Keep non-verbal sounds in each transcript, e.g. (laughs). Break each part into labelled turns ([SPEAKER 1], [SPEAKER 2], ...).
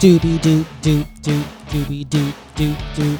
[SPEAKER 1] Doobie doop doop doop doobie doop doop doop.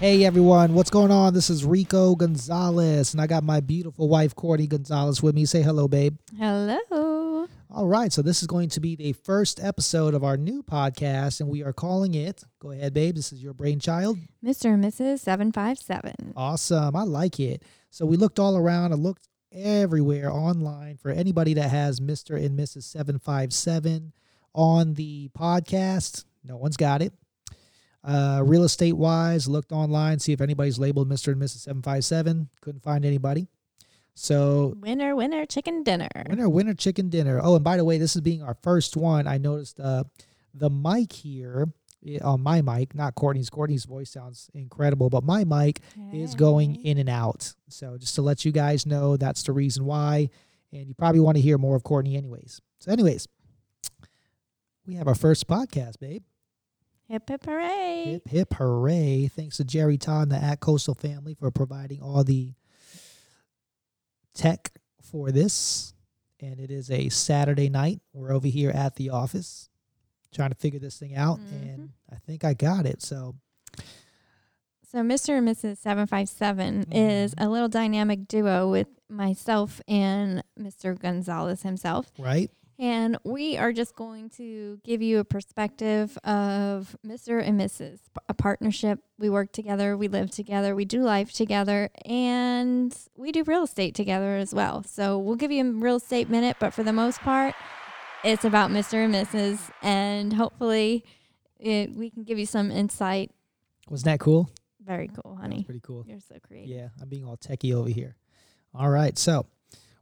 [SPEAKER 1] Hey everyone, what's going on? This is Rico Gonzalez, and I got my beautiful wife Courtney Gonzalez with me. Say hello, babe.
[SPEAKER 2] Hello.
[SPEAKER 1] All right, so this is going to be the first episode of our new podcast, and we are calling it. Go ahead, babe. This is your brainchild.
[SPEAKER 2] Mr. and Mrs. 757.
[SPEAKER 1] Awesome. I like it. So we looked all around. I looked everywhere online for anybody that has Mr. and Mrs. 757 on the podcast. No one's got it. Uh, real estate wise, looked online, see if anybody's labeled Mr. and Mrs. 757. Couldn't find anybody. So
[SPEAKER 2] Winner, winner, chicken dinner.
[SPEAKER 1] Winner, winner, chicken dinner. Oh, and by the way, this is being our first one. I noticed uh, the mic here on my mic, not Courtney's. Courtney's voice sounds incredible, but my mic is going in and out. So just to let you guys know, that's the reason why. And you probably want to hear more of Courtney, anyways. So, anyways, we have our first podcast, babe.
[SPEAKER 2] Hip hip hooray.
[SPEAKER 1] Hip hip hooray! Thanks to Jerry Todd and the At Coastal family for providing all the tech for this. And it is a Saturday night. We're over here at the office trying to figure this thing out, and I think I got it. So
[SPEAKER 2] So Mr. and Mrs. 757 is
[SPEAKER 1] Mhm.
[SPEAKER 2] a little dynamic duo with myself and Mr. Gonzalez himself.
[SPEAKER 1] right,
[SPEAKER 2] And we are just going to give you a perspective of Mr. and Mrs. A partnership. We work together, we live together, we do life together, and we do real estate together as well. So we'll give you a real estate minute, but for the most part, it's about Mr. and Mrs. And hopefully, it, we can give you some insight.
[SPEAKER 1] wasn't that cool?
[SPEAKER 2] Very cool,
[SPEAKER 1] That was
[SPEAKER 2] honey.
[SPEAKER 1] pretty cool.
[SPEAKER 2] You're so creative.
[SPEAKER 1] Yeah, I'm being all techie over here. All right, so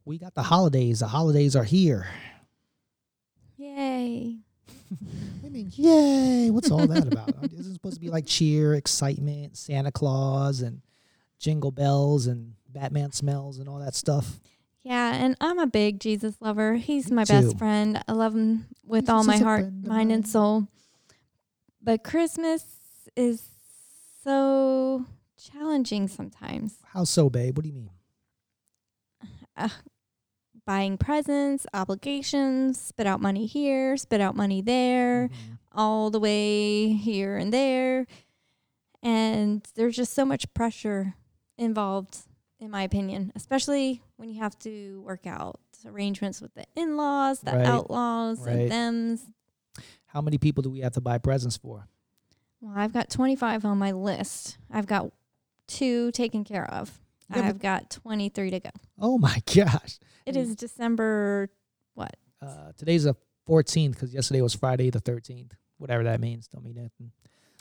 [SPEAKER 1] we got the holidays. The holidays are here.
[SPEAKER 2] Yay. (laughs)
[SPEAKER 1] I mean, yay! What's all that about? (laughs) Isn't supposed to be like cheer, excitement, Santa Claus, and jingle bells, and Batman smells, and all that stuff?
[SPEAKER 2] Yeah, and I'm a big Jesus lover. He's
[SPEAKER 1] Me
[SPEAKER 2] my
[SPEAKER 1] too.
[SPEAKER 2] best friend. I love him with
[SPEAKER 1] Jesus
[SPEAKER 2] all my heart, mind, and soul. But Christmas is so challenging sometimes.
[SPEAKER 1] How so, babe? What do you mean?
[SPEAKER 2] Buying presents, obligations, spit out money here, spit out money there,
[SPEAKER 1] Mhm.
[SPEAKER 2] all the way here and there. And there's just so much pressure involved, in my opinion, especially when you have to work out arrangements with the in laws, the
[SPEAKER 1] Right,
[SPEAKER 2] outlaws,
[SPEAKER 1] right.
[SPEAKER 2] and thems.
[SPEAKER 1] How many people do we have to buy presents for?
[SPEAKER 2] Well, I've got 25 on my list. I've got two taken care of.
[SPEAKER 1] Yeah,
[SPEAKER 2] I've got 23 to go.
[SPEAKER 1] Oh my (laughs) gosh!
[SPEAKER 2] It is December.
[SPEAKER 1] Uh, today's the 14th because yesterday was Friday the 13th. Whatever that means, don't mean nothing.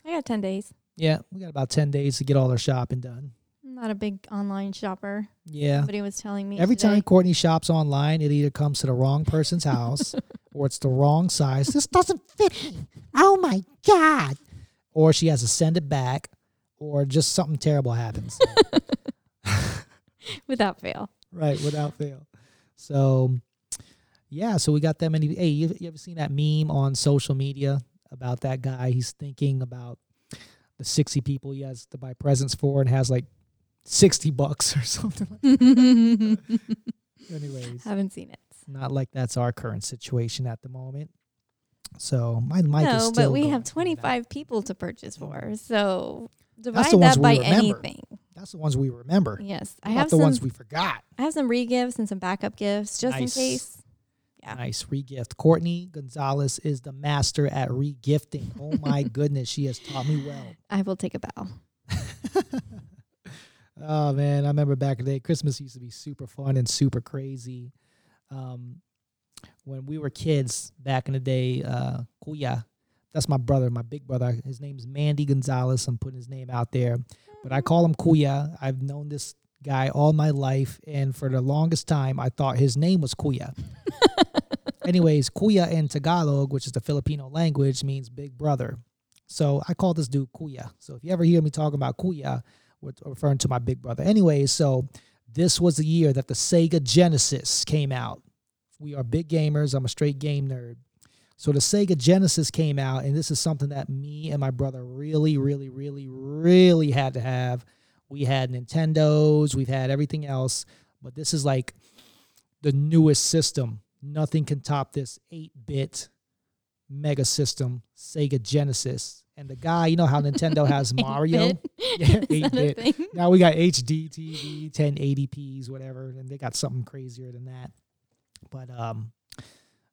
[SPEAKER 2] I got 10 days.
[SPEAKER 1] Yeah, we got about 10 days to get all our shopping done.
[SPEAKER 2] Not a big online shopper.
[SPEAKER 1] Yeah.
[SPEAKER 2] Somebody was telling me
[SPEAKER 1] Every
[SPEAKER 2] today.
[SPEAKER 1] time Courtney shops online, it either comes to the wrong person's house (laughs) or it's the wrong size. This doesn't fit me. Oh my God. Or she has to send it back or just something terrible happens. (laughs) (laughs)
[SPEAKER 2] without fail.
[SPEAKER 1] right, without fail. So, yeah, so we got that many. Hey, you, you ever seen that meme on social media about that guy? He's thinking about the 60 people he has to buy presents for and has like 60 bucks or (laughs) something. Like (laughs) Anyways.
[SPEAKER 2] Haven't seen it.
[SPEAKER 1] Not like that's our current situation at the moment. So my mic is
[SPEAKER 2] no,
[SPEAKER 1] still
[SPEAKER 2] but we have
[SPEAKER 1] in and
[SPEAKER 2] 25 people to purchase for. So divide that by anything.
[SPEAKER 1] That's the ones we remember.
[SPEAKER 2] Yes, I have
[SPEAKER 1] the
[SPEAKER 2] some.
[SPEAKER 1] ones we forgot.
[SPEAKER 2] I have some re-gifts and some backup gifts just
[SPEAKER 1] Nice.
[SPEAKER 2] in case. Yeah.
[SPEAKER 1] Nice regift. Courtney Gonzalez is the master at regifting. Oh my (laughs) goodness, she has taught me well.
[SPEAKER 2] I will take a bow.
[SPEAKER 1] Oh man, I remember back in the day, Christmas used to be super fun and super crazy. Um, when we were kids back in the day, uh, Kuya, that's my brother, my big brother. His name's Mandy Gonzalez. I'm putting his name out there, but I call him Kuya. I've known this guy all my life, and for the longest time, I thought his name was Kuya. (laughs) Anyways, Kuya in Tagalog, which is the Filipino language, means big brother. So I call this dude Kuya. So if you ever hear me talking about Kuya, referring to my big brother. Anyway, so this was the year that the Sega Genesis came out. We are big gamers. I'm a straight game nerd. So the Sega Genesis came out, and this is something that me and my brother really, really, really, really had to have. We had Nintendos, we've had everything else, but this is like the newest system nothing can top this 8-bit mega system Sega Genesis. And the guy, you know how Nintendo (laughs) has Mario? Yeah,
[SPEAKER 2] Is that a
[SPEAKER 1] 8-bit. Now we got HD TV, 1080p's, whatever, and they got something crazier than that. But um, I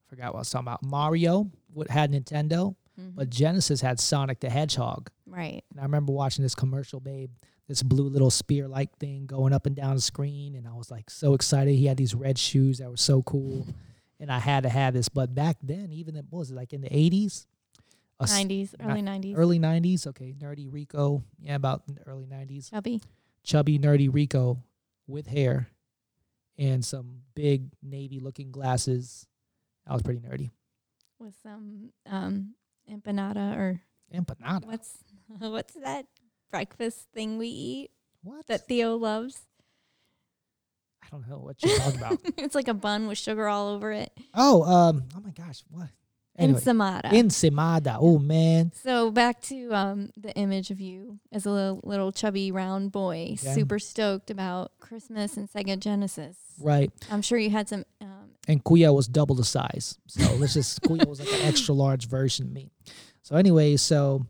[SPEAKER 1] forgot what I was talking about. Mario what had Nintendo,
[SPEAKER 2] Mhm.
[SPEAKER 1] but Genesis had Sonic the Hedgehog.
[SPEAKER 2] right.
[SPEAKER 1] And I remember watching this commercial, babe, this blue little spear like thing going up and down the screen. And I was like so excited. He had these red shoes that were so cool. And I had to have this. But back then, even in, what was it, like in the 80s? A s-
[SPEAKER 2] 90s, early 90s.
[SPEAKER 1] Early 90s. Okay. Nerdy Rico. Yeah, about early 90s.
[SPEAKER 2] Chubby.
[SPEAKER 1] Chubby, nerdy Rico with hair and some big navy looking glasses. I was pretty nerdy.
[SPEAKER 2] with some um empanada or
[SPEAKER 1] Empanada.
[SPEAKER 2] what's (laughs) what's that breakfast thing we eat
[SPEAKER 1] What?
[SPEAKER 2] that Theo loves?
[SPEAKER 1] Don't know what you're talking about. (laughs)
[SPEAKER 2] it's like a bun with sugar all over it.
[SPEAKER 1] Oh, um, oh my gosh, what? Anyway,
[SPEAKER 2] Ensamada.
[SPEAKER 1] Ensimada. Oh man,
[SPEAKER 2] so back to um the image of you as a little, little chubby round boy,
[SPEAKER 1] Okay.
[SPEAKER 2] super stoked about Christmas and Sega Genesis.
[SPEAKER 1] right.
[SPEAKER 2] I'm sure you had some um
[SPEAKER 1] And Kuya was double the size, so let's just Kuya was like an (laughs) extra large version of me. So anyway, so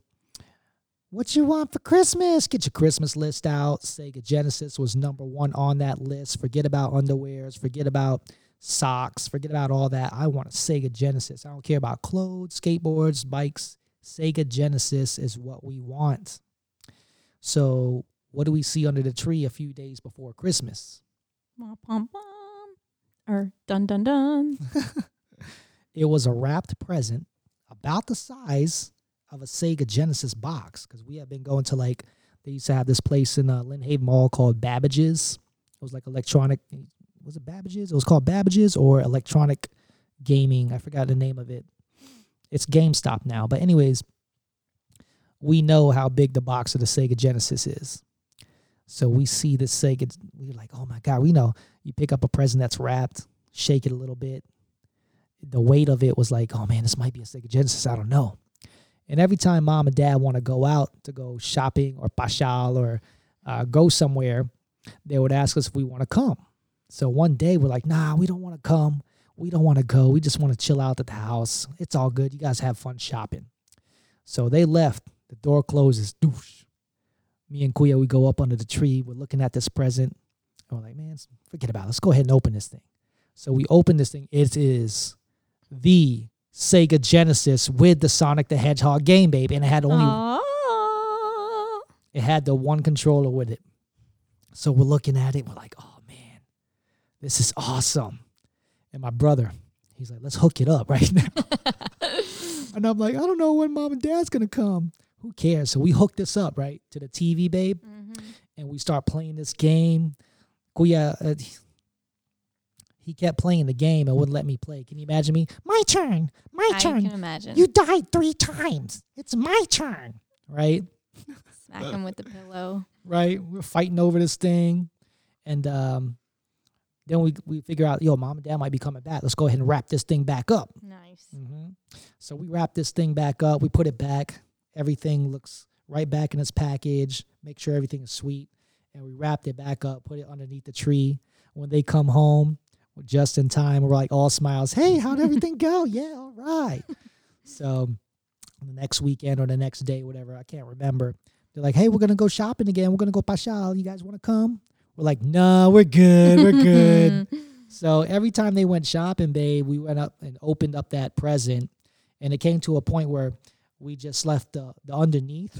[SPEAKER 1] what you want for Christmas? Get your Christmas list out. Sega Genesis was number one on that list. Forget about underwears. Forget about socks. Forget about all that. I want a Sega Genesis. I don't care about clothes, skateboards, bikes. Sega Genesis is what we want. So what do we see under the tree a few days before Christmas?
[SPEAKER 2] pom, or dun dun dun. (laughs)
[SPEAKER 1] it was a wrapped present about the size of a Sega Genesis box because we have been going to like they used to have this place in uh, Lynnhaven Mall called Babbage's. It was like electronic. Was it Babbage's? It was called Babbage's or electronic gaming. I forgot the name of it. It's GameStop now. But anyways, we know how big the box of the Sega Genesis is. So we see the Sega. We're like, oh my god, we know. You pick up a present that's wrapped, shake it a little bit, the weight of it was like, oh man, this might be a Sega Genesis. I don't know. And every time mom and dad want to go out to go shopping or pashal or uh, go somewhere, they would ask us if we want to come. So one day we're like, nah, we don't want to come. We don't want to go. We just want to chill out at the house. It's all good. You guys have fun shopping. So they left. The door closes. Doosh. Me and Kuya, we go up under the tree. We're looking at this present. And we're like, man, forget about it. Let's go ahead and open this thing. So we open this thing. It is the Sega Genesis with the Sonic the Hedgehog game, babe, and it had only
[SPEAKER 2] Oh.
[SPEAKER 1] it had the one controller with it. So we're looking at it, we're like, oh man, this is awesome. And my brother, he's like, let's hook it up right (laughs) now. (laughs) and I'm like, I don't know when mom and dad's gonna come. Who cares? So we hook this up, right, to the TV, babe,
[SPEAKER 2] Mhm.
[SPEAKER 1] and we start playing this game. Kuya, uh, he kept playing the game and wouldn't let me play. Can you imagine me? My turn. My
[SPEAKER 2] I
[SPEAKER 1] turn.
[SPEAKER 2] can imagine.
[SPEAKER 1] You died three times. It's my turn. Right?
[SPEAKER 2] Smack him with the pillow.
[SPEAKER 1] Right? We're fighting over this thing. And um, then we we figure out, yo, mom and dad might be coming back. Let's go ahead and wrap this thing back up.
[SPEAKER 2] Nice.
[SPEAKER 1] hmm So we wrap this thing back up. We put it back. Everything looks right back in its package. Make sure everything is sweet. And we wrapped it back up, put it underneath the tree. When they come home, just in time. We're like all smiles. Hey, how'd everything go? (laughs) yeah, all right. so the next weekend or the next day, whatever, I can't remember. They're like, hey, we're gonna go shopping again. We're gonna go pashal. You guys want to come? We're like, no, we're good. We're good. (laughs) So every time they went shopping, babe, we went up and opened up that present, and it came to a point where we just left the, the underneath.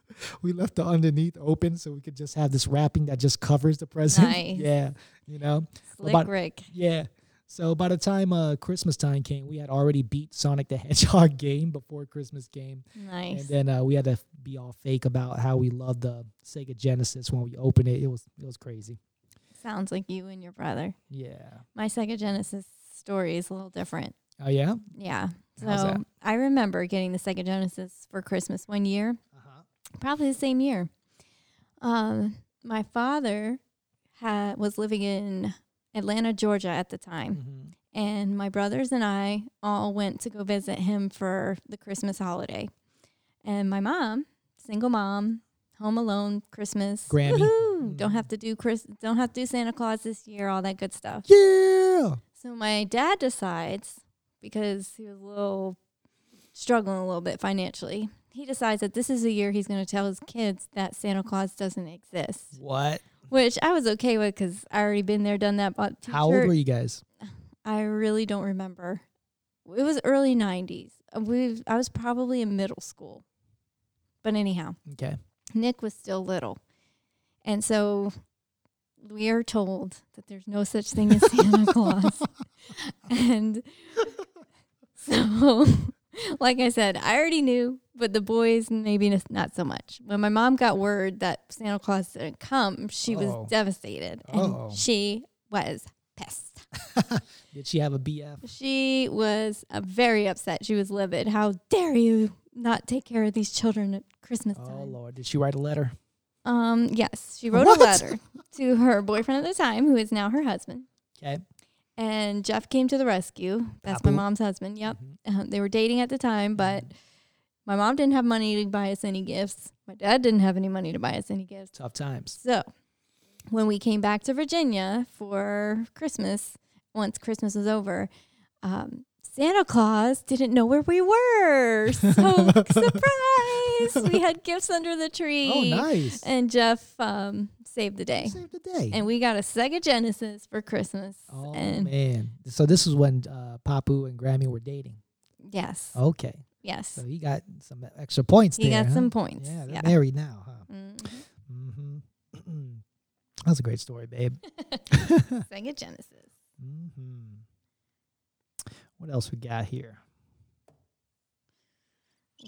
[SPEAKER 1] (laughs) (laughs) we left the underneath open so we could just have this wrapping that just covers the present. (laughs)
[SPEAKER 2] Nice.
[SPEAKER 1] Yeah, you know.
[SPEAKER 2] Slick
[SPEAKER 1] about-
[SPEAKER 2] Rick.
[SPEAKER 1] Yeah. So by the time uh, Christmas time came, we had already beat Sonic the (laughs) Hedgehog game before Christmas came,
[SPEAKER 2] Nice.
[SPEAKER 1] and then uh, we had to be all fake about how we loved the Sega Genesis when we opened it. It was it was crazy.
[SPEAKER 2] Sounds like you and your brother.
[SPEAKER 1] Yeah.
[SPEAKER 2] My Sega Genesis story is a little different.
[SPEAKER 1] Oh yeah.
[SPEAKER 2] Yeah. So I remember getting the Sega Genesis for Christmas one year. Probably the same year. Um, my father had was living in Atlanta, Georgia at the time,
[SPEAKER 1] hmm
[SPEAKER 2] and my brothers and I all went to go visit him for the Christmas holiday. And my mom, single mom, home alone, Christmas,
[SPEAKER 1] Grammy.
[SPEAKER 2] woohoo, don't have to do Chris, don't have to do Santa Claus this year, all that good stuff.
[SPEAKER 1] Yeah.
[SPEAKER 2] So my dad decides because he was a little struggling a little bit financially. He decides that this is the year he's going to tell his kids that Santa Claus doesn't exist,
[SPEAKER 1] What?
[SPEAKER 2] which I was okay with because I already been there, done that. Bought t-shirt.
[SPEAKER 1] How old were you guys? (sighs)
[SPEAKER 2] I really don't remember. It was early '90s. Uh, We I was probably in middle school, but anyhow,
[SPEAKER 1] Okay.
[SPEAKER 2] Nick was still little, and so we are told that there's no such thing as Santa (laughs) Claus, (laughs) and (laughs) so, (laughs) like I said, I already knew, but the boys maybe not so much. When my mom got word that Santa Claus didn't come, she
[SPEAKER 1] Uh-oh.
[SPEAKER 2] was devastated, and
[SPEAKER 1] Uh-oh.
[SPEAKER 2] she was pissed. (laughs)
[SPEAKER 1] Did she have a BF?
[SPEAKER 2] She was uh, very upset. She was livid. How dare you not take care of these children at Christmas time? Oh?
[SPEAKER 1] Lord, did she write a letter?
[SPEAKER 2] Um, yes, she wrote
[SPEAKER 1] What?
[SPEAKER 2] a letter to her boyfriend at the time, who is now her husband.
[SPEAKER 1] Okay.
[SPEAKER 2] And Jeff came to the rescue. That's my mom's husband. Yep.
[SPEAKER 1] Mhm.
[SPEAKER 2] Uh, they were dating at the time, but my mom didn't have money to buy us any gifts. My dad didn't have any money to buy us any gifts.
[SPEAKER 1] Tough times.
[SPEAKER 2] So when we came back to Virginia for Christmas, once Christmas was over, um, Santa Claus didn't know where we were. (laughs) So surprise! We had gifts under the tree.
[SPEAKER 1] Oh, nice.
[SPEAKER 2] And Jeff um, saved the day.
[SPEAKER 1] Saved the day.
[SPEAKER 2] And we got a Sega Genesis for Christmas.
[SPEAKER 1] oh
[SPEAKER 2] and
[SPEAKER 1] man. So this is when uh, Papu and Grammy were dating.
[SPEAKER 2] yes,
[SPEAKER 1] Okay.
[SPEAKER 2] yes,
[SPEAKER 1] So he got some extra points
[SPEAKER 2] he
[SPEAKER 1] there.
[SPEAKER 2] got
[SPEAKER 1] huh?
[SPEAKER 2] some points.
[SPEAKER 1] Yeah, they're
[SPEAKER 2] Yeah.
[SPEAKER 1] married now, huh?
[SPEAKER 2] Mhm.
[SPEAKER 1] Mm-hmm. (clears throat) That's a great story, babe. (laughs) (laughs)
[SPEAKER 2] Sega Genesis.
[SPEAKER 1] What else we got here?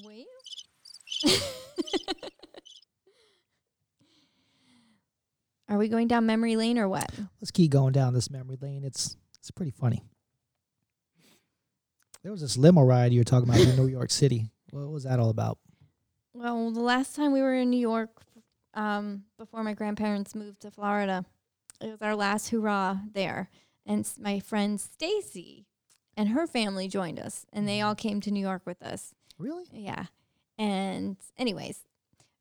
[SPEAKER 2] Well. (laughs) Are we going down memory lane or what?
[SPEAKER 1] Let's keep going down this memory lane. It's it's pretty funny. There was this limo ride you were talking about in New York City. What was that all about?
[SPEAKER 2] Well, the last time we were in New York, um, before my grandparents moved to Florida, it was our last hurrah there, and my friend Stacy and her family joined us, and they all mm-hmm. came to New York with us.
[SPEAKER 1] Really?
[SPEAKER 2] Yeah. And anyways,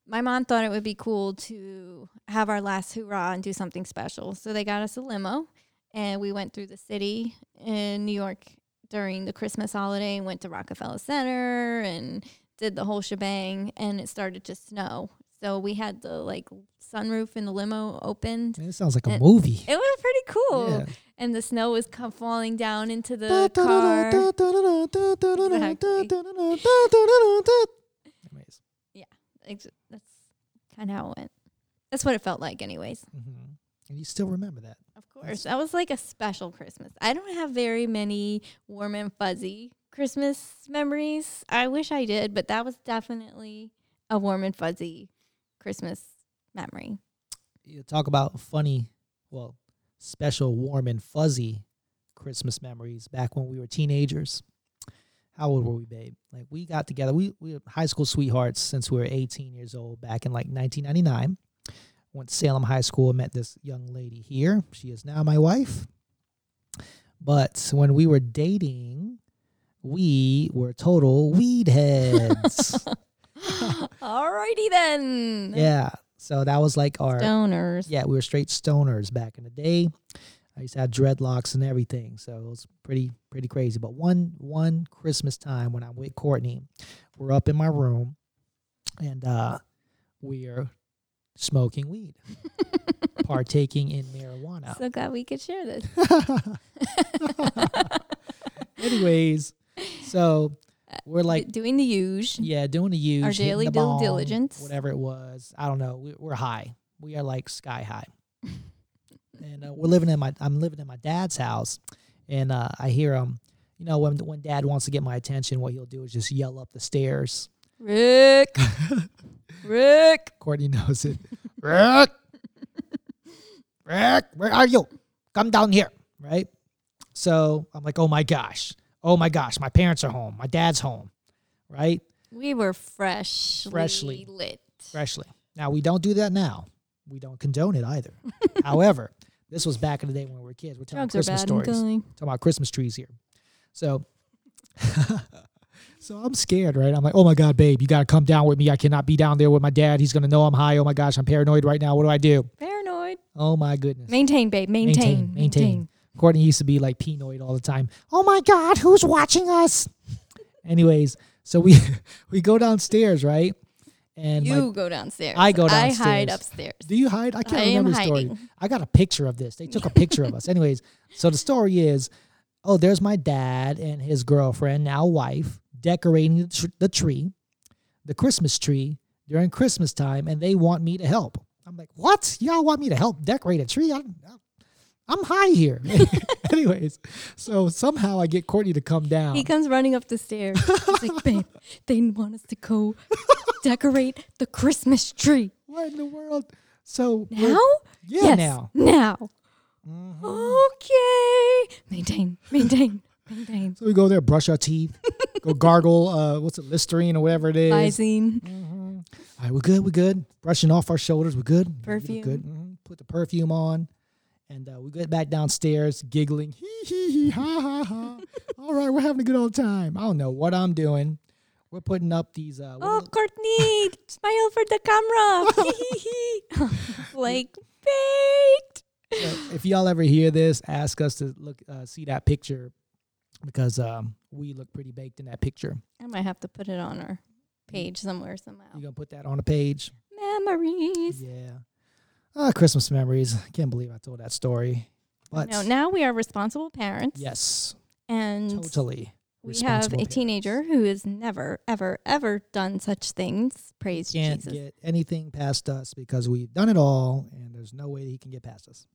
[SPEAKER 2] my mom thought it would be cool to have our last hurrah and do something special. So they got us a limo and we went through the city in New York during the Christmas holiday and went to Rockefeller Center and did the whole shebang and it started to snow. So we had the like sunroof in the limo opened.
[SPEAKER 1] It sounds like a
[SPEAKER 2] It-
[SPEAKER 1] movie.
[SPEAKER 2] It was pretty cool.
[SPEAKER 1] Yeah.
[SPEAKER 2] And the snow was come falling down into the car.
[SPEAKER 1] Anyways.
[SPEAKER 2] Ex- That's kind of how it went. That's what it felt like, anyways.
[SPEAKER 1] Mhm. And you still remember that.
[SPEAKER 2] Of course, that was like a special Christmas. I don't have very many warm and fuzzy Christmas memories. I wish I did, but that was definitely a warm and fuzzy Christmas memory.
[SPEAKER 1] You talk about funny, well, special, warm, and fuzzy Christmas memories back when we were teenagers. How old were we, babe? Like we got together. We we were high school sweethearts since we were 18 years old back in like 1999. Went to Salem High School. and Met this young lady here. She is now my wife. But when we were dating, we were total weed heads. (laughs)
[SPEAKER 2] Alrighty then.
[SPEAKER 1] yeah. So that was like our
[SPEAKER 2] Stoners.
[SPEAKER 1] yeah, we were straight stoners back in the day. I used to have dreadlocks and everything, so it was pretty pretty crazy. But one one Christmas time when I'm with Courtney, we're up in my room, and uh, we are smoking weed, (laughs) partaking in marijuana.
[SPEAKER 2] So glad we could share this. (laughs)
[SPEAKER 1] Anyways, so we're like
[SPEAKER 2] doing the huge.
[SPEAKER 1] yeah, doing the use
[SPEAKER 2] Our daily due diligence.
[SPEAKER 1] whatever it was. I don't know. We, we're high. We are like sky high. (laughs) and uh, we're living in my. I'm living in my dad's house, and uh, I hear him. You know, when when dad wants to get my attention, what he'll do is just yell up the stairs.
[SPEAKER 2] Rick. (laughs) Rick.
[SPEAKER 1] Courtney knows it. Rick, Rick, where are you? Come down here, right? So I'm like, oh my gosh, oh my gosh, my parents are home, my dad's home, right?
[SPEAKER 2] We were freshly,
[SPEAKER 1] Freshly.
[SPEAKER 2] lit.
[SPEAKER 1] freshly. Now we don't do that now. We don't condone it either. (laughs) However, this was back in the day when we were kids. We're telling Christmas stories. Talking about Christmas trees here. So (laughs) So I'm scared, right? I'm like, oh my God, babe, you gotta come down with me. I cannot be down there with my dad. He's gonna know I'm high. Oh my gosh, I'm paranoid right now. What do I do?
[SPEAKER 2] Paranoid.
[SPEAKER 1] Oh my goodness.
[SPEAKER 2] Maintain, babe. Maintain.
[SPEAKER 1] Maintain, maintain.
[SPEAKER 2] Maintain.
[SPEAKER 1] Courtney used to be like penoid all the time. Oh my God, who's watching us? (laughs) Anyways, so we (laughs) we go downstairs, right? And my-
[SPEAKER 2] you go downstairs.
[SPEAKER 1] I go downstairs.
[SPEAKER 2] I hide upstairs.
[SPEAKER 1] do you hide? I can't
[SPEAKER 2] I
[SPEAKER 1] remember the story.
[SPEAKER 2] hiding.
[SPEAKER 1] I got a picture of this. They took a picture of us. (laughs) Anyways, so the story is, oh, there's my dad and his girlfriend, now wife, decorating the, tree, the Christmas tree during Christmas time, and they want me to help. I'm like, what? Y'all want me to help decorate a tree? I'm, I'm high here. (laughs) Anyways, so somehow I get Courtney to come down.
[SPEAKER 2] He comes running up the stairs. He's like, babe, they want us to go decorate the Christmas tree.
[SPEAKER 1] what in the world? So
[SPEAKER 2] Now?
[SPEAKER 1] yeah,
[SPEAKER 2] yes.
[SPEAKER 1] now.
[SPEAKER 2] Now.
[SPEAKER 1] Mhm.
[SPEAKER 2] Okay. Maintain, maintain, maintain.
[SPEAKER 1] So we go there, brush our teeth, go gargle, uh, what's it, Listerine or whatever it is.
[SPEAKER 2] Visine.
[SPEAKER 1] Mhm. All right, we're good. We're good. Brushing off our shoulders. We're good. We're
[SPEAKER 2] Perfume.
[SPEAKER 1] good. Mhm. Put the perfume on, and uh, we get back downstairs, giggling. Hee hee hee. Ha ha ha. (laughs) All right, we're having a good old time. I don't know what I'm doing. We're putting up these. Uh,
[SPEAKER 2] Oh, Courtney, (laughs) smile for the camera. (laughs) like, baked.
[SPEAKER 1] so if y'all ever hear this, ask us to look, uh, see that picture, because um, we look pretty baked in that picture.
[SPEAKER 2] I might have to put it on our page somewhere somehow.
[SPEAKER 1] You gonna put that on a page?
[SPEAKER 2] Memories.
[SPEAKER 1] Yeah. Ah, Christmas memories. I can't believe I told that story. But
[SPEAKER 2] No, now we are responsible parents.
[SPEAKER 1] yes,
[SPEAKER 2] And
[SPEAKER 1] totally.
[SPEAKER 2] we have a
[SPEAKER 1] parents.
[SPEAKER 2] teenager who has never, ever, ever done such things. Praise
[SPEAKER 1] Can't
[SPEAKER 2] Jesus.
[SPEAKER 1] get anything past us because we've done it all, and there's no way he can get past us.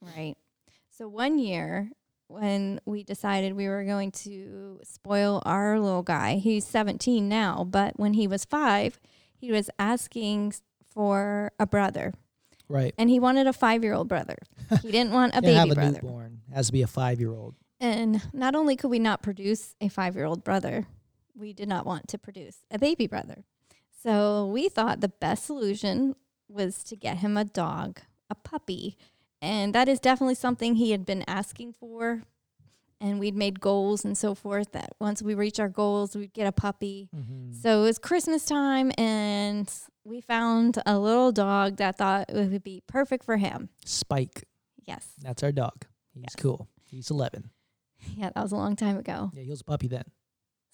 [SPEAKER 2] Right. So one year when we decided we were going to spoil our little guy, he's 17 now, but when he was five, he was asking for a brother
[SPEAKER 1] Right.
[SPEAKER 2] and he wanted a five year old brother. He (laughs) didn't want a baby
[SPEAKER 1] have a
[SPEAKER 2] brother.
[SPEAKER 1] newborn. Has to be a five-year-old.
[SPEAKER 2] And not only could we not produce a five year old brother, we did not want to produce a baby brother. So we thought the best solution was to get him a dog, a puppy. And that is definitely something he had been asking for. And we'd made goals and so forth that once we reach our goals, we'd get a puppy.
[SPEAKER 1] Mm-hmm.
[SPEAKER 2] So it was Christmas time, and we found a little dog that thought it would be perfect for him.
[SPEAKER 1] Spike.
[SPEAKER 2] Yes.
[SPEAKER 1] That's our dog. He's
[SPEAKER 2] Yes.
[SPEAKER 1] cool. He's 11.
[SPEAKER 2] Yeah, that was a long time ago.
[SPEAKER 1] Yeah, he was a puppy then.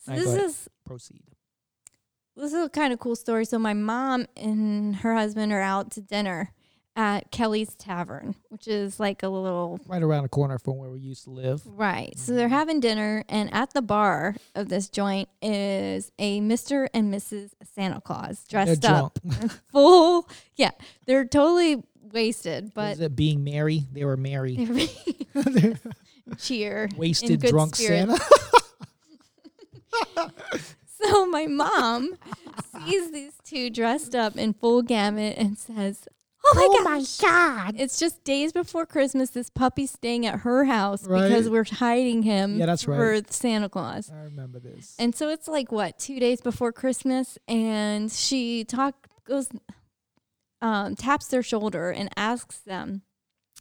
[SPEAKER 2] So
[SPEAKER 1] right,
[SPEAKER 2] this is
[SPEAKER 1] Proceed.
[SPEAKER 2] this is a kind of cool story. So my mom and her husband are out to dinner at Kelly's Tavern, which is like a little
[SPEAKER 1] Right around the corner from where we used to live.
[SPEAKER 2] right. So they're mm-hmm. having dinner, and at the bar of this joint is a Mr. and Mrs. Santa Claus
[SPEAKER 1] They're
[SPEAKER 2] dressed up, (laughs) full. Yeah, they're totally wasted,
[SPEAKER 1] But
[SPEAKER 2] but
[SPEAKER 1] it being merry? They were merry.
[SPEAKER 2] they're (laughs) cheer.
[SPEAKER 1] Wasted drunk
[SPEAKER 2] spirit.
[SPEAKER 1] Santa. (laughs)
[SPEAKER 2] So my mom sees these two dressed up in full gamut and says, "Oh my gosh,
[SPEAKER 1] God.
[SPEAKER 2] It's just days before Christmas. This puppy's staying at her house because we're hiding him
[SPEAKER 1] Yeah, that's
[SPEAKER 2] for
[SPEAKER 1] right.
[SPEAKER 2] Santa Claus.
[SPEAKER 1] I remember this.
[SPEAKER 2] And so it's like what two days before Christmas, and she talk goes, um, taps their shoulder and asks them,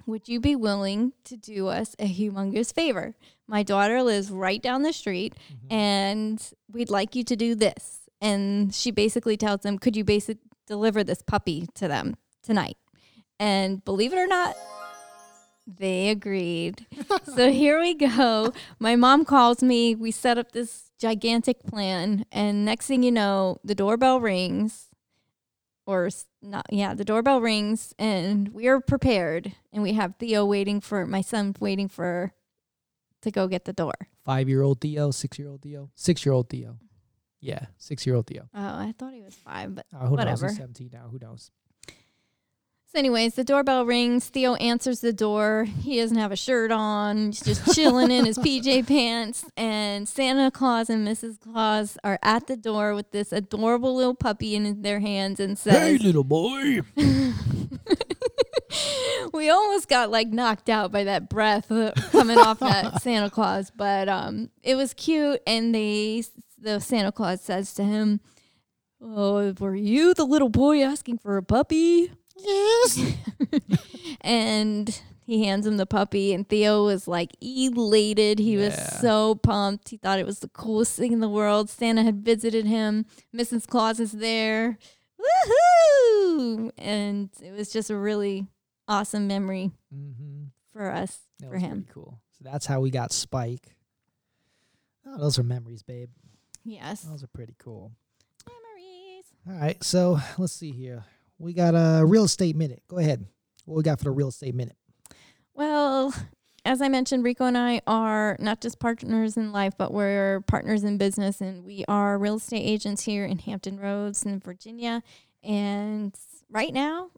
[SPEAKER 2] "Would you be willing to do us a humongous favor? My daughter lives right down the street,
[SPEAKER 1] Mhm.
[SPEAKER 2] and we'd like you to do this." And she basically tells them, "Could you basic deliver this puppy to them tonight?" And believe it or not, they agreed. (laughs) so here we go. My mom calls me. We set up this gigantic plan, and next thing you know, the doorbell rings, or not? Yeah, the doorbell rings, and we are prepared. And we have Theo waiting for my son waiting for to go get the door.
[SPEAKER 1] Five year old Theo, six year old Theo, six year old Theo. Yeah, six year old Theo.
[SPEAKER 2] Oh, I thought he was five, but
[SPEAKER 1] Uh, who knows?
[SPEAKER 2] Whatever.
[SPEAKER 1] He's 17 now. Who knows?
[SPEAKER 2] So, anyways, the doorbell rings. Theo answers the door. He doesn't have a shirt on. He's just chilling in his PJ (laughs) pants. And Santa Claus and Mrs. Claus are at the door with this adorable little puppy in their hands and says, "Hey,
[SPEAKER 1] little boy. (laughs)
[SPEAKER 2] we almost got like knocked out by that breath uh, coming off that (laughs) Santa Claus, but um, it was cute. And they, the Santa Claus says to him, "Oh, were you the little boy asking for a puppy?"
[SPEAKER 1] Yes. (laughs)
[SPEAKER 2] and he hands him the puppy, and Theo was like elated. He was
[SPEAKER 1] Yeah.
[SPEAKER 2] so pumped. He thought it was the coolest thing in the world. Santa had visited him. Mrs. Claus is there. Woohoo! And it was just a really awesome memory.
[SPEAKER 1] hmm
[SPEAKER 2] for us
[SPEAKER 1] That
[SPEAKER 2] for
[SPEAKER 1] was
[SPEAKER 2] him.
[SPEAKER 1] pretty cool. So that's how we got Spike. Oh, those are memories, babe.
[SPEAKER 2] Yes.
[SPEAKER 1] Those are pretty cool.
[SPEAKER 2] Memories.
[SPEAKER 1] All right, so let's see here. We got a real estate minute. Go ahead. What we got for the real estate minute?
[SPEAKER 2] Well, as I mentioned, Rico and I are not just partners in life, but we're partners in business, and we are real estate agents here in Hampton Roads in Virginia. And right now,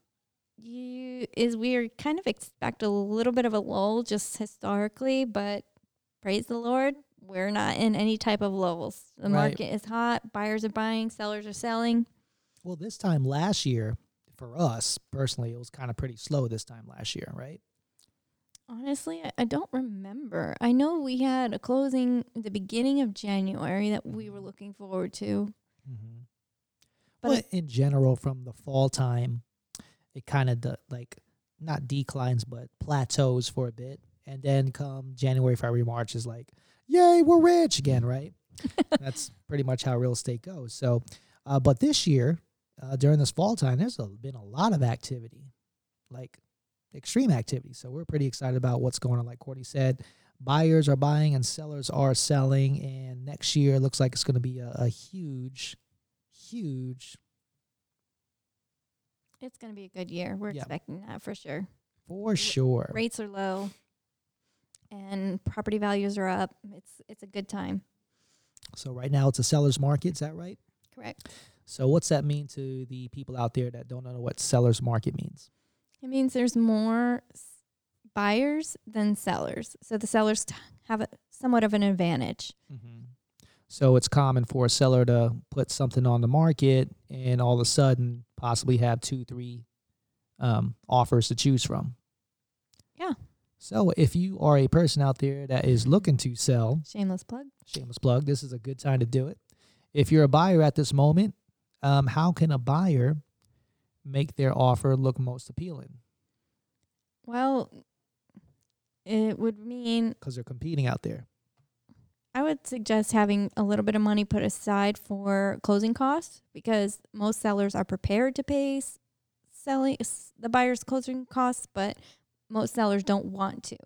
[SPEAKER 2] you is we are kind of expect a little bit of a lull just historically, but praise the Lord, we're not in any type of lulls. The
[SPEAKER 1] Right.
[SPEAKER 2] market is hot, buyers are buying, sellers are selling.
[SPEAKER 1] Well, this time last year, for us personally, it was kind of pretty slow this time last year, right?
[SPEAKER 2] Honestly, I, I don't remember. I know we had a closing at the beginning of January that we were
[SPEAKER 1] Mhm.
[SPEAKER 2] looking forward to.
[SPEAKER 1] Mm-hmm.
[SPEAKER 2] But
[SPEAKER 1] But in general, from the fall time, it kind of de- like not declines, but plateaus for a bit, and then come January, February, March is like, yay, we're rich again, right? (laughs) That's pretty much how real estate goes. So, uh, but this year, uh, during this fall time, there's a, been a lot of activity, like extreme activity. So we're pretty excited about what's going on. Like Courtney said, buyers are buying and sellers are selling, and next year looks like it's going to be a, a huge, huge
[SPEAKER 2] It's going to be a good year. We're
[SPEAKER 1] Yeah.
[SPEAKER 2] expecting that for sure.
[SPEAKER 1] for sure.
[SPEAKER 2] Rates are low and property values are up. It's it's a good time.
[SPEAKER 1] So right now it's a seller's market. Is that right?
[SPEAKER 2] Correct.
[SPEAKER 1] So what's that mean to the people out there that don't know what seller's market means?
[SPEAKER 2] It means there's more buyers than sellers. So the sellers t- have a, somewhat of an advantage.
[SPEAKER 1] Mm-hmm. So it's common for a seller to put something on the market and all of a sudden possibly have two, three um, offers to choose from.
[SPEAKER 2] Yeah.
[SPEAKER 1] So if you are a person out there that is looking to sell,
[SPEAKER 2] Shameless plug.
[SPEAKER 1] shameless plug, this is a good time to do it. If you're a buyer at this moment, um, how can a buyer make their offer look most appealing?
[SPEAKER 2] Well, it would mean
[SPEAKER 1] Because they're competing out there.
[SPEAKER 2] I would suggest having a little bit of money put aside for closing costs because most sellers are prepared to pay selling the buyer's closing costs, but most sellers don't want to.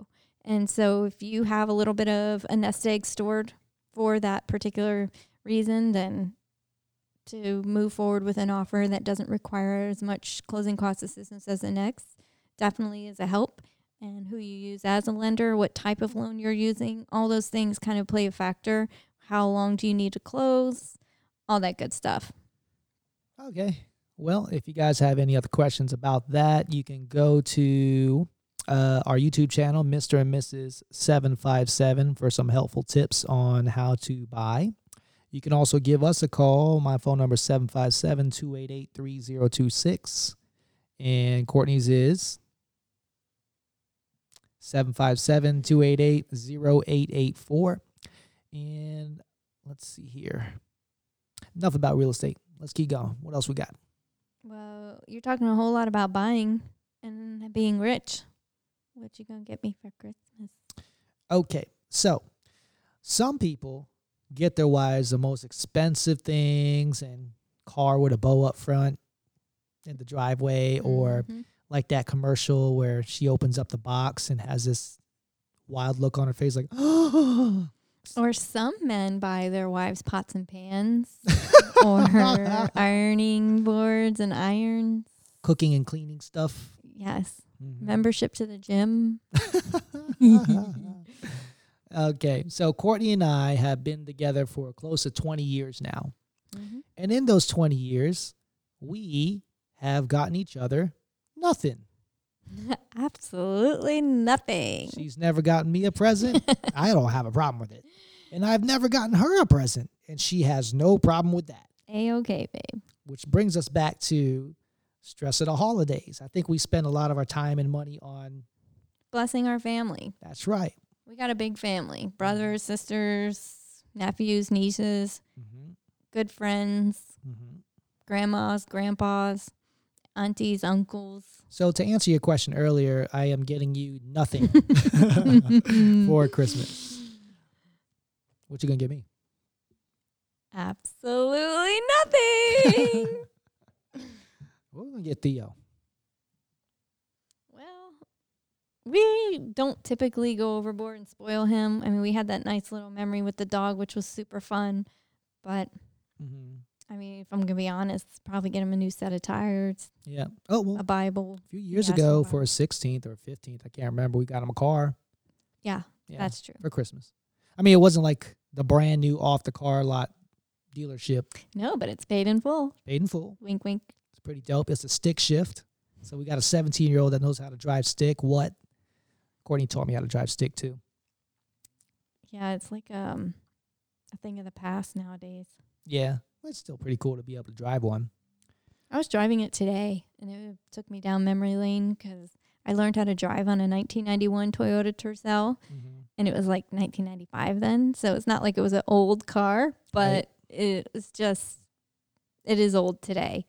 [SPEAKER 2] And so if you have a little bit of a nest egg stored for that particular reason, then to move forward with an offer that doesn't require as much closing cost assistance as the next definitely is a help and who you use as a lender, what type of loan you're using, all those things kind of play a factor. How long do you need to close? All that good stuff.
[SPEAKER 1] Okay. Well, if you guys have any other questions about that, you can go to uh, our YouTube channel, Mr. and Mrs. 757, for some helpful tips on how to buy. You can also give us a call. My phone number is 757 288 3026. And Courtney's is 757 288 0884. And let's see here. Enough about real estate. Let's keep going. What else we got?
[SPEAKER 2] Well, you're talking a whole lot about buying and being rich. What you gonna get me for Christmas?
[SPEAKER 1] Okay, so some people get their wives the most expensive things and car with a bow up front in the driveway, or
[SPEAKER 2] Mhm.
[SPEAKER 1] like that commercial where she opens up the box and has this wild look on her face, like, oh, (gasps)
[SPEAKER 2] or some men buy their wives pots and pans (laughs) or ironing boards and irons.
[SPEAKER 1] cooking and cleaning stuff.
[SPEAKER 2] Yes,
[SPEAKER 1] Mhm.
[SPEAKER 2] membership to the gym. (laughs) (laughs)
[SPEAKER 1] okay, so Courtney and I have been together for close to 20 years now.
[SPEAKER 2] Mm-hmm.
[SPEAKER 1] And in those 20 years, we have gotten each other nothing. (laughs)
[SPEAKER 2] Absolutely nothing.
[SPEAKER 1] She's never gotten me a present. (laughs) I don't have a problem with it. And I've never gotten her a present. And she has no problem with that.
[SPEAKER 2] A okay, babe.
[SPEAKER 1] Which brings us back to stress of the holidays. I think we spend a lot of our time and money on
[SPEAKER 2] Blessing our family.
[SPEAKER 1] that's right.
[SPEAKER 2] We got a big family brothers, sisters, nephews, nieces,
[SPEAKER 1] Mm-hmm.
[SPEAKER 2] good friends,
[SPEAKER 1] Mm-hmm.
[SPEAKER 2] grandmas, grandpas, aunties, uncles.
[SPEAKER 1] So to answer your question earlier, I am getting you nothing (laughs) for Christmas. What you gonna get me?
[SPEAKER 2] Absolutely nothing. (laughs)
[SPEAKER 1] What we gonna get Theo?
[SPEAKER 2] well, we don't typically go overboard and spoil him. I mean, we had that nice little memory with the dog, which was super fun. But
[SPEAKER 1] mm-hmm.
[SPEAKER 2] I mean, if I'm gonna be honest, probably get him a new set of tires,
[SPEAKER 1] Yeah. Oh well,
[SPEAKER 2] a Bible.
[SPEAKER 1] a few years
[SPEAKER 2] yeah,
[SPEAKER 1] ago for a 16th or a 15th, I can't remember. We got him a car.
[SPEAKER 2] Yeah,
[SPEAKER 1] Yeah,
[SPEAKER 2] that's true.
[SPEAKER 1] for Christmas. I mean, it wasn't like the brand new off the car lot dealership,
[SPEAKER 2] No, but it's paid in full.
[SPEAKER 1] paid in full.
[SPEAKER 2] Wink, wink.
[SPEAKER 1] It's pretty dope. It's a stick shift. So we got a 17 year old that knows how to drive stick. What? Courtney taught me how to drive stick too.
[SPEAKER 2] Yeah, it's like um a thing of the past nowadays.
[SPEAKER 1] Yeah, it's still pretty cool to be able to drive one.
[SPEAKER 2] I was driving it today, and it took me down memory lane because I learned how to drive on a 1991 Toyota Tercel, and it was like 1995 then. So it's not like it was an old car, but it was just it is old today.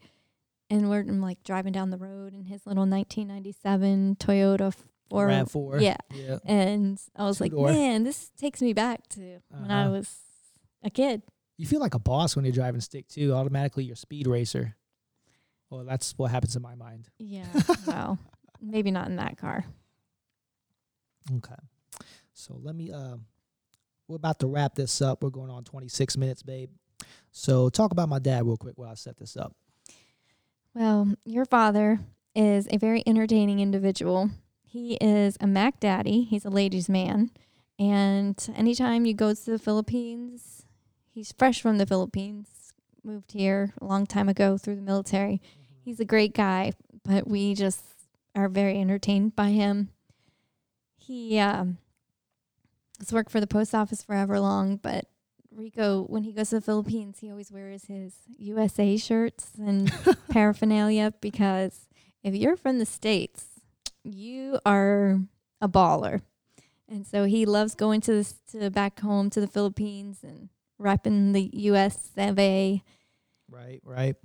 [SPEAKER 2] And we're I'm like driving down the road in his little 1997 Toyota four.
[SPEAKER 1] Rav four.
[SPEAKER 2] Yeah,
[SPEAKER 1] Yeah.
[SPEAKER 2] and I was like,
[SPEAKER 1] Two-door.
[SPEAKER 2] man, this takes me back to when I
[SPEAKER 1] Uh-huh.
[SPEAKER 2] was a kid.
[SPEAKER 1] You feel like a boss when you're driving stick too. Automatically, you're a speed racer. Well, that's what happens in my mind.
[SPEAKER 2] Yeah, (laughs) well, maybe not in that car.
[SPEAKER 1] Okay. So let me uh we're about to wrap this up. We're going on 26 minutes, babe. So talk about my dad real quick while I set this up.
[SPEAKER 2] Well, your father is a very entertaining individual. He is a Mac daddy. He's a ladies' man. And anytime you go to the Philippines, he's fresh from the Philippines, moved here a long time ago through the military. He's a great guy, but we just are very entertained by him. He um, has worked for the post office forever long, but Rico, when he goes to the Philippines, he always wears his USA shirts and (laughs) paraphernalia because if you're from the States, you are a baller. And so he loves going to this, to back home to the Philippines and repping the US A.
[SPEAKER 1] Right, right.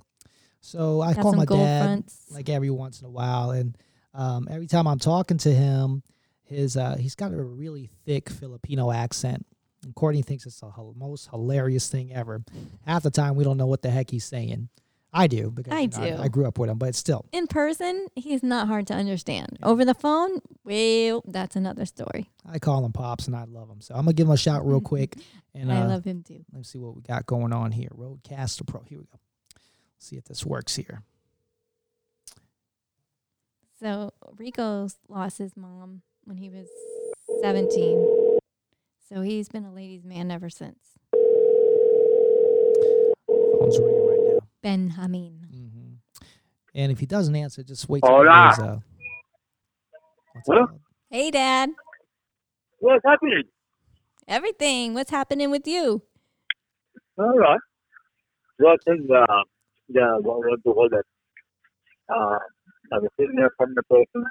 [SPEAKER 1] So I
[SPEAKER 2] Got
[SPEAKER 1] call my dad
[SPEAKER 2] fronts.
[SPEAKER 1] like every once in a while, and um, every time I'm talking to him, his uh, he's got a really thick Filipino accent. And Courtney thinks it's the most hilarious thing ever. Half the time we don't know what the heck he's saying. I do because
[SPEAKER 2] I do.
[SPEAKER 1] I, grew up with him, but still,
[SPEAKER 2] In person, he's not hard to understand. Over the phone, well, that's another story.
[SPEAKER 1] I call him pops, and I love him. So I'm gonna give him a shout real (laughs) quick, and
[SPEAKER 2] I
[SPEAKER 1] uh,
[SPEAKER 2] love him too.
[SPEAKER 1] let's see what we got going on here. RodeCaster Pro. Here we go. Let's see if this works here.
[SPEAKER 2] So Rico lost his mom when he was 17. So he's been a ladies' man ever since.
[SPEAKER 1] Phone's ringing right now.
[SPEAKER 2] Benjamin.
[SPEAKER 1] hmm And if he doesn't answer, just wait till
[SPEAKER 3] Hola.
[SPEAKER 1] he hears, uh,
[SPEAKER 3] Hello?
[SPEAKER 2] Hey, Dad.
[SPEAKER 3] What's happening?
[SPEAKER 2] Everything. What's happening with you?
[SPEAKER 3] All right. What is the the what what do you call that? Uh, I was sitting there from the person.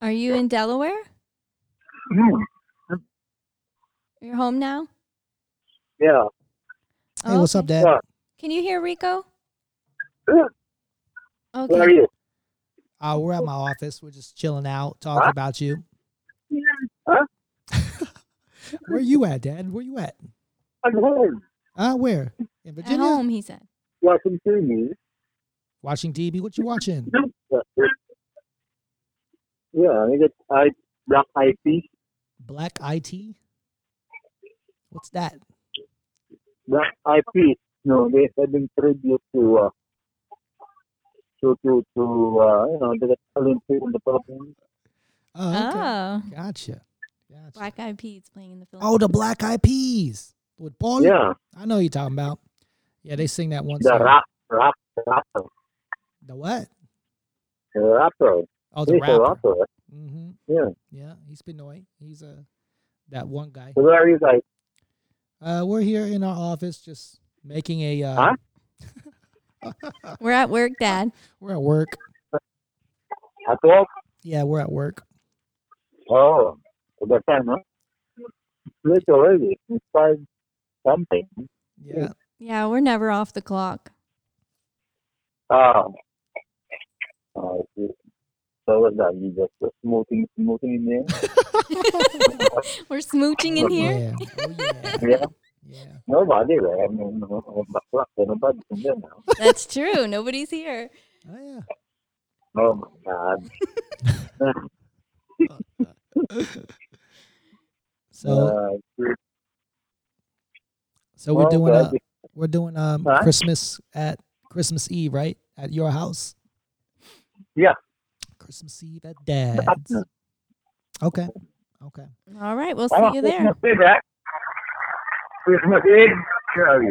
[SPEAKER 2] Are you in Delaware?
[SPEAKER 3] Hmm.
[SPEAKER 2] You're home now?
[SPEAKER 3] Yeah.
[SPEAKER 1] Hey, what's up, Dad?
[SPEAKER 3] Yeah.
[SPEAKER 2] Can you hear Rico?
[SPEAKER 3] Yeah. Where are
[SPEAKER 2] Okay.
[SPEAKER 3] you?
[SPEAKER 1] Uh, we're at my office. We're just chilling out, talking
[SPEAKER 3] Huh?
[SPEAKER 1] about you.
[SPEAKER 3] Huh? (laughs)
[SPEAKER 1] Where are you at, Dad? Where are you at?
[SPEAKER 3] I'm home.
[SPEAKER 1] Uh, where? In Virginia?
[SPEAKER 2] At
[SPEAKER 1] Virginia?
[SPEAKER 2] home, he said.
[SPEAKER 3] Watching TV.
[SPEAKER 1] Watching TV. What you watching?
[SPEAKER 3] Yeah, I get I black eyed peas.
[SPEAKER 1] Black IT? What's that?
[SPEAKER 3] Black eyed peas. No, they having tribute to uh to to to uh you know the talent in the Philippines.
[SPEAKER 1] Oh, okay.
[SPEAKER 2] Oh.
[SPEAKER 1] Gotcha. Gotcha.
[SPEAKER 2] Black Eyed Peas playing in the Philippines.
[SPEAKER 1] Oh, the Black Eyed Peas with Paul.
[SPEAKER 3] Yeah,
[SPEAKER 1] I know who you're talking about. Yeah, they sing that one
[SPEAKER 3] the
[SPEAKER 1] song.
[SPEAKER 3] rap rap rapper.
[SPEAKER 1] The what?
[SPEAKER 3] The rapper.
[SPEAKER 1] Oh, the
[SPEAKER 3] He's
[SPEAKER 1] rapper.
[SPEAKER 3] rapper.
[SPEAKER 1] Mm-hmm.
[SPEAKER 3] Yeah.
[SPEAKER 1] Yeah, he's Pinoy. He's uh, that one guy.
[SPEAKER 3] So where are you guys?
[SPEAKER 1] Uh, we're here in our office just making a. Uh,
[SPEAKER 3] Huh? (laughs)
[SPEAKER 2] We're at work, Dad.
[SPEAKER 1] We're at work.
[SPEAKER 3] At work?
[SPEAKER 1] Yeah, we're at work.
[SPEAKER 3] Oh, for the time, huh? It's late already. Five something.
[SPEAKER 1] Yeah.
[SPEAKER 2] Yeah, we're never off the clock.
[SPEAKER 3] Oh. Oh, I see. So what's that? You just uh, smoothing, smoothing in there? (laughs)
[SPEAKER 2] We're smooching in here.
[SPEAKER 1] Yeah. Oh, yeah.
[SPEAKER 3] yeah.
[SPEAKER 1] Yeah.
[SPEAKER 3] Nobody, right? I mean, no, no, no, no, nobody's in there now.
[SPEAKER 2] That's true. Nobody's here.
[SPEAKER 1] Oh, yeah.
[SPEAKER 3] Oh my God. (laughs)
[SPEAKER 1] So
[SPEAKER 3] Uh,
[SPEAKER 1] so we're
[SPEAKER 3] Well,
[SPEAKER 1] doing uh,
[SPEAKER 3] God.
[SPEAKER 1] we're doing um
[SPEAKER 3] Huh?
[SPEAKER 1] Christmas at Christmas Eve, right? At your house?
[SPEAKER 3] Yeah.
[SPEAKER 1] Christmas Eve at Dad's. Okay. Okay.
[SPEAKER 2] All right, we'll
[SPEAKER 3] Oh,
[SPEAKER 2] see you there.
[SPEAKER 3] Christmas Eve? Christmas Eve. Tell.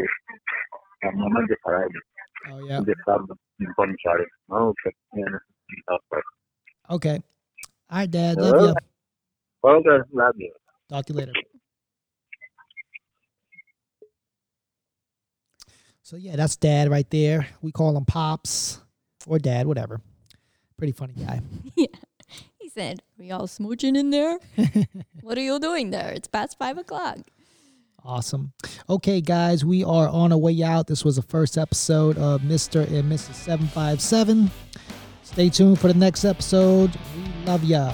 [SPEAKER 3] I'm naman di Friday.
[SPEAKER 1] Oh yeah.
[SPEAKER 3] Di Sabado. Yung sorry. Okay. Yeah. Okay.
[SPEAKER 1] Okay. All right, Dad. Love you.
[SPEAKER 3] Okay. Love you.
[SPEAKER 1] Talk to you later. So yeah, that's Dad right there. We call him Pops or Dad, whatever. Pretty funny guy. (laughs) (laughs) Yeah.
[SPEAKER 2] He said, Are y'all smooching in there? (laughs) what are you doing there? It's past five o'clock.
[SPEAKER 1] Awesome. Okay, guys, we are on our way out. This was the first episode of Mr. and Mrs. 757. Stay tuned for the next episode. We love ya.